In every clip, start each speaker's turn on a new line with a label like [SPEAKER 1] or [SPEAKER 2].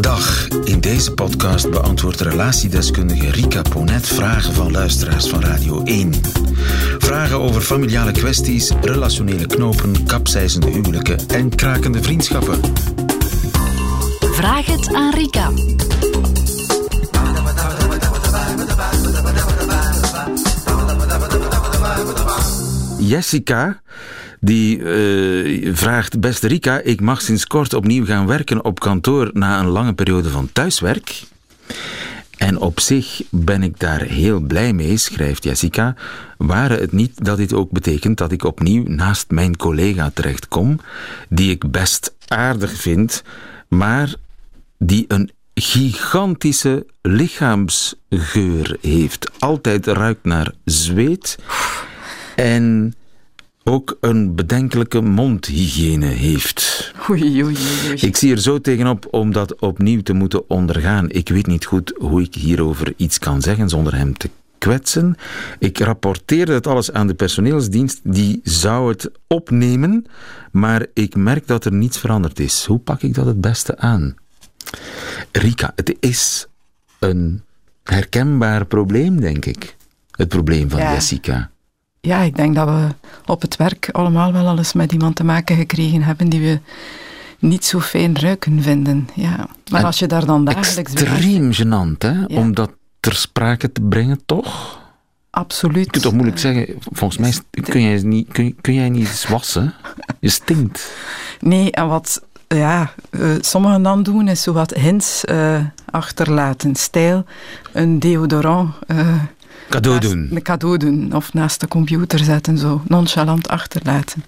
[SPEAKER 1] Dag. In deze podcast beantwoordt relatiedeskundige Rika Ponet vragen van luisteraars van Radio 1. Vragen over familiale kwesties, relationele knopen, kapseizende huwelijken en krakende vriendschappen.
[SPEAKER 2] Vraag het aan Rika.
[SPEAKER 1] Jessica, die eh, vraagt: Beste Rika, ik mag sinds kort opnieuw gaan werken op kantoor na een lange periode van thuiswerk. En op zich ben ik daar heel blij mee, schrijft Jessica. Ware het niet dat dit ook betekent dat ik opnieuw naast mijn collega terechtkom, die ik best aardig vind, maar die een gigantische lichaamsgeur heeft. Altijd ruikt naar zweet. En ook een bedenkelijke mondhygiëne heeft.
[SPEAKER 3] Oei, oei, oei.
[SPEAKER 1] Ik zie er zo tegenop om dat opnieuw te moeten ondergaan. Ik weet niet goed hoe ik hierover iets kan zeggen zonder hem te kwetsen. Ik rapporteerde het alles aan de personeelsdienst, die zou het opnemen, maar ik merk dat er niets veranderd is. Hoe pak ik dat het beste aan? Rika, het is een herkenbaar probleem, denk ik. Het probleem van
[SPEAKER 3] Ja.
[SPEAKER 1] Jessica.
[SPEAKER 3] Ja, ik denk dat we op het werk allemaal wel al eens met iemand te maken gekregen hebben die we niet zo fijn ruiken vinden. Ja. Maar
[SPEAKER 1] En
[SPEAKER 3] als je daar dan dagelijks
[SPEAKER 1] Extreem gênant, hè?
[SPEAKER 3] Ja.
[SPEAKER 1] Om dat ter sprake te brengen, toch?
[SPEAKER 3] absoluut.
[SPEAKER 1] Je kunt toch moeilijk zeggen, volgens mij kun jij, niet, kun, kun jij niet eens wassen. Je stinkt.
[SPEAKER 3] Nee, en wat ja, eh, sommigen dan doen, is zo wat hints eh, achterlaten. Stijl, een deodorant. eh,
[SPEAKER 1] Cadeau
[SPEAKER 3] naast-
[SPEAKER 1] doen.
[SPEAKER 3] Een cadeau doen. Of naast de computer zetten, zo nonchalant achterlaten.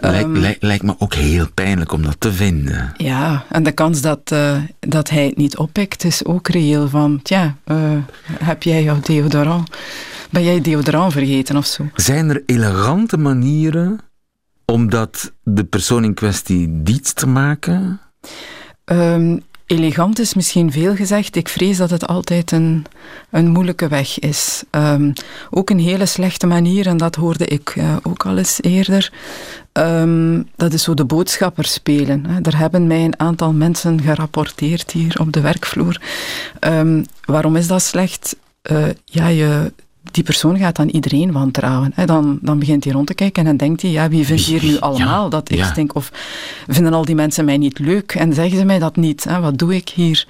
[SPEAKER 1] Lijkt,
[SPEAKER 3] Ehm,
[SPEAKER 1] lijkt, lijkt me ook heel pijnlijk om dat te vinden.
[SPEAKER 3] Ja, en de kans dat, eh, dat hij het niet oppikt is ook reëel. Van, tja, eh, heb jij jouw deodorant? Ben jij deodorant vergeten of zo?
[SPEAKER 1] Zijn er elegante manieren om dat de persoon in kwestie diets te maken?
[SPEAKER 3] Ehm, elegant is misschien veel gezegd. Ik vrees dat het altijd een, een moeilijke weg is. Ehm, ook een hele slechte manier, en dat hoorde ik eh, ook al eens eerder. ehm, dat is zo de boodschapper spelen. Er hebben mij een aantal mensen gerapporteerd hier op de werkvloer. Ehm, waarom is dat slecht? Eh, ja, je, die persoon gaat dan iedereen wantrouwen. Hè. Dan, dan begint hij rond te kijken en dan denkt hij, ja, wie vindt hier nu
[SPEAKER 1] Ja,
[SPEAKER 3] allemaal dat ik
[SPEAKER 1] ja.
[SPEAKER 3] stink? Of vinden al die mensen mij niet leuk en zeggen ze mij dat niet? Hè? Wat doe ik hier?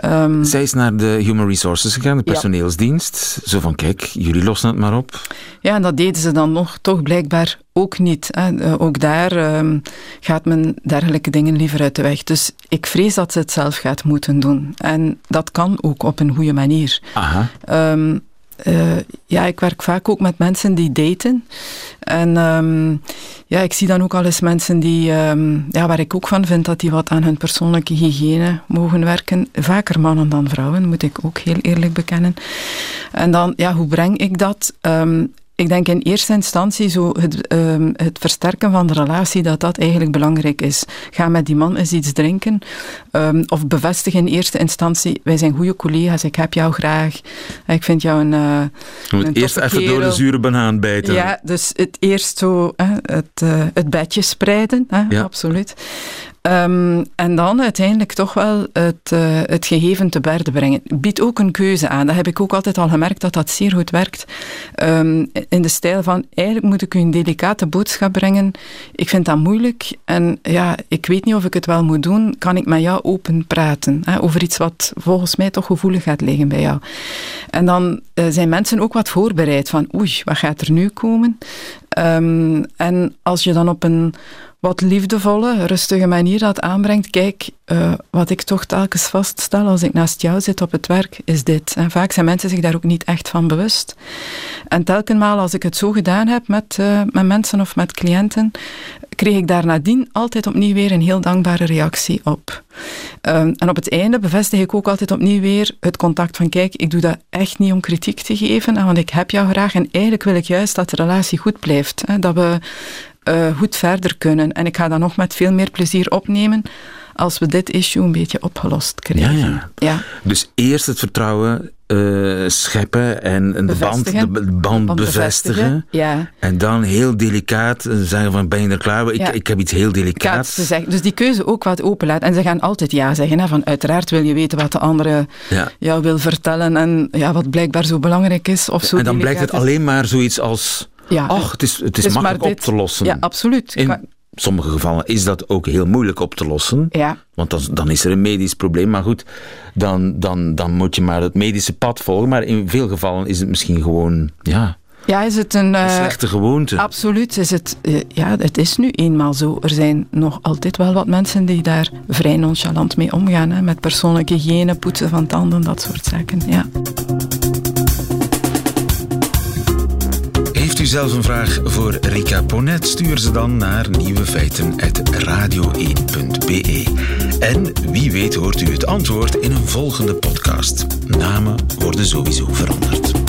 [SPEAKER 3] Ehm,
[SPEAKER 1] Zij is naar de Human Resources gegaan, de personeelsdienst. Zo van, kijk, jullie lossen het maar op.
[SPEAKER 3] ja, en dat deden ze dan nog toch blijkbaar ook niet. Hè? Eh, ook daar ehm, gaat men dergelijke dingen liever uit de weg. Dus ik vrees dat ze het zelf gaat moeten doen. En dat kan ook op een goede manier.
[SPEAKER 1] Aha.
[SPEAKER 3] Ehm, eh, ja, ik werk vaak ook met mensen die daten. En ehm, ja, ik zie dan ook al eens mensen die, ehm, ja, waar ik ook van vind dat die wat aan hun persoonlijke hygiëne mogen werken. Vaker mannen dan vrouwen, moet ik ook heel eerlijk bekennen. En dan, ja, hoe breng ik dat? Ehm, ik denk in eerste instantie zo het, ehm, het versterken van de relatie, dat dat eigenlijk belangrijk is. Ga met die man eens iets drinken. ehm, of bevestig in eerste instantie, wij zijn goede collega's, ik heb jou graag. Ik vind jou een... eh,
[SPEAKER 1] Je moet
[SPEAKER 3] Een
[SPEAKER 1] eerst even door de zure banaan bijten.
[SPEAKER 3] ja, dus het eerst zo hè, het, eh, het bedje spreiden, hè,
[SPEAKER 1] Ja.
[SPEAKER 3] absoluut. Ehm, en dan uiteindelijk toch wel het, eh, het gegeven te berde brengen. Biedt ook een keuze aan. Dat heb ik ook altijd al gemerkt dat dat zeer goed werkt. Ehm, in de stijl van, eigenlijk moet ik u een delicate boodschap brengen. Ik vind dat moeilijk en ja, ik weet niet of ik het wel moet doen. Kan ik met jou open praten hè, over iets wat volgens mij toch gevoelig gaat liggen bij jou? En dan eh, zijn mensen ook wat voorbereid van, oei, wat gaat er nu komen? Ehm, en als je dan op een wat liefdevolle, rustige manier dat aanbrengt. Kijk, eh, wat ik toch telkens vaststel als ik naast jou zit op het werk, is dit. En vaak zijn mensen zich daar ook niet echt van bewust. En telkens als ik het zo gedaan heb met, eh, met mensen of met cliënten, kreeg ik daar nadien altijd opnieuw weer een heel dankbare reactie op. Ehm, en op het einde bevestig ik ook altijd opnieuw weer het contact van kijk, ik doe dat echt niet om kritiek te geven, want ik heb jou graag en eigenlijk wil ik juist dat de relatie goed blijft. Hè, dat we eh, goed verder kunnen. En ik ga dat nog met veel meer plezier opnemen als we dit issue een beetje opgelost krijgen.
[SPEAKER 1] Ja, ja.
[SPEAKER 3] ja.
[SPEAKER 1] Dus eerst het vertrouwen uh, scheppen en de band, de band bevestigen.
[SPEAKER 3] Ja.
[SPEAKER 1] En dan heel delicaat zeggen van ben je er klaar voor? Ik, ik heb iets heel delicaats.
[SPEAKER 3] te zeggen. Dus die keuze ook wat openlaat. En ze gaan altijd ja zeggen. Hè, van uiteraard wil je weten wat de andere
[SPEAKER 1] ja.
[SPEAKER 3] jou wil vertellen en ja, wat blijkbaar zo belangrijk is. Of zo
[SPEAKER 1] en dan blijkt het
[SPEAKER 3] is.
[SPEAKER 1] alleen maar zoiets als...
[SPEAKER 3] Ja.
[SPEAKER 1] Ach, het is, het is, makkelijk op te lossen.
[SPEAKER 3] Ja, absoluut.
[SPEAKER 1] In sommige gevallen is dat ook heel moeilijk op te lossen.
[SPEAKER 3] Ja.
[SPEAKER 1] Want dan, dan is er een medisch probleem. Maar goed, dan, dan, dan moet je maar het medische pad volgen. Maar in veel gevallen is het misschien gewoon... Ja,
[SPEAKER 3] ja, is het een,
[SPEAKER 1] een slechte gewoonte?
[SPEAKER 3] Absoluut. Is het, uh, ja, het is nu eenmaal zo. Er zijn nog altijd wel wat mensen die daar vrij nonchalant mee omgaan. Hè, met persoonlijke hygiëne, poetsen van tanden, dat soort zaken. Ja.
[SPEAKER 1] U zelf een vraag voor Rika Ponet? Stuur ze dan naar nieuwefeiten.radio1.be. En wie weet hoort u het antwoord in een volgende podcast. Namen worden sowieso veranderd.